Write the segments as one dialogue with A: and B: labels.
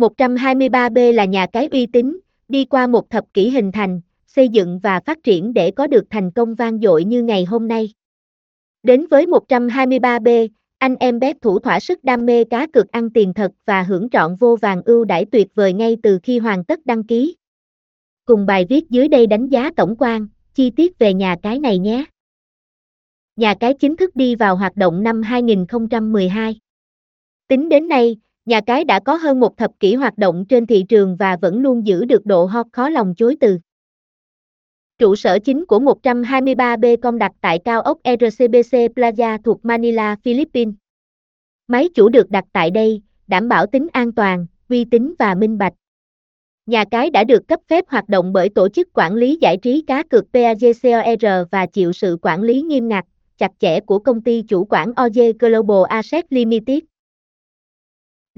A: 123B là nhà cái uy tín, đi qua một thập kỷ hình thành, xây dựng và phát triển để có được thành công vang dội như ngày hôm nay. Đến với 123B, anh em bet thủ thỏa sức đam mê cá cược ăn tiền thật và hưởng trọn vô vàng ưu đãi tuyệt vời ngay từ khi hoàn tất đăng ký. Cùng bài viết dưới đây đánh giá tổng quan, chi tiết về nhà cái này nhé. Nhà cái chính thức đi vào hoạt động năm 2012. Tính đến nay, nhà cái đã có hơn một thập kỷ hoạt động trên thị trường và vẫn luôn giữ được độ hot khó lòng chối từ. Trụ sở chính của 123B công đặt tại cao ốc RCBC Plaza thuộc Manila, Philippines. Máy chủ được đặt tại đây, đảm bảo tính an toàn, uy tín và minh bạch. Nhà cái đã được cấp phép hoạt động bởi Tổ chức Quản lý Giải trí Cá cược PAGCOR và chịu sự quản lý nghiêm ngặt, chặt chẽ của công ty chủ quản OJ Global Asset Limited.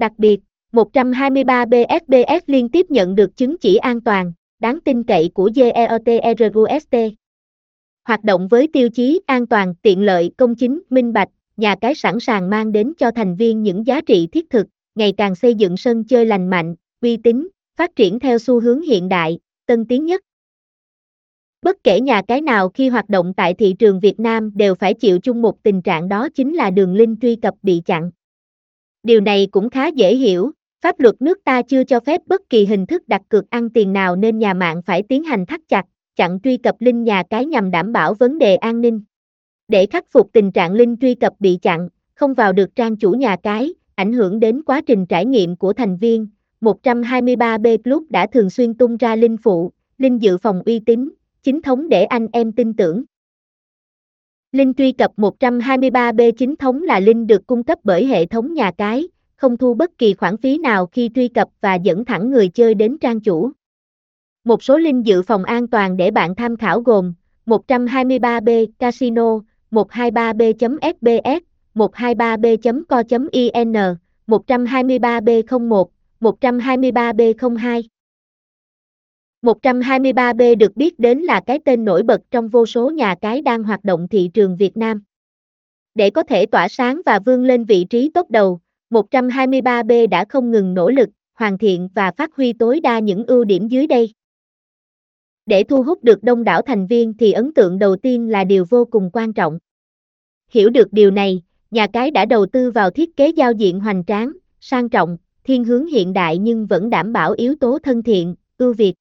A: Đặc biệt, 123BSBS liên tiếp nhận được chứng chỉ an toàn, đáng tin cậy của GEOTRUST. Hoạt động với tiêu chí an toàn, tiện lợi, công chính, minh bạch, nhà cái sẵn sàng mang đến cho thành viên những giá trị thiết thực, ngày càng xây dựng sân chơi lành mạnh, uy tín, phát triển theo xu hướng hiện đại, tân tiến nhất. Bất kể nhà cái nào khi hoạt động tại thị trường Việt Nam đều phải chịu chung một tình trạng đó chính là đường link truy cập bị chặn. Điều này cũng khá dễ hiểu, pháp luật nước ta chưa cho phép bất kỳ hình thức đặt cược ăn tiền nào nên nhà mạng phải tiến hành thắt chặt, chặn truy cập link nhà cái nhằm đảm bảo vấn đề an ninh. Để khắc phục tình trạng link truy cập bị chặn, không vào được trang chủ nhà cái, ảnh hưởng đến quá trình trải nghiệm của thành viên, 123B Club đã thường xuyên tung ra linh phụ, linh dự phòng uy tín, chính thống để anh em tin tưởng. Linh truy cập 123B chính thống là linh được cung cấp bởi hệ thống nhà cái, không thu bất kỳ khoản phí nào khi truy cập và dẫn thẳng người chơi đến trang chủ. Một số link dự phòng an toàn để bạn tham khảo gồm 123B Casino, 123B.fbs, 123B.co.in, 123B01, 123B02. 123B được biết đến là cái tên nổi bật trong vô số nhà cái đang hoạt động thị trường Việt Nam. Để có thể tỏa sáng và vươn lên vị trí tốt đầu, 123B đã không ngừng nỗ lực, hoàn thiện và phát huy tối đa những ưu điểm dưới đây. Để thu hút được đông đảo thành viên thì ấn tượng đầu tiên là điều vô cùng quan trọng. Hiểu được điều này, nhà cái đã đầu tư vào thiết kế giao diện hoành tráng, sang trọng, thiên hướng hiện đại nhưng vẫn đảm bảo yếu tố thân thiện, ưu việt.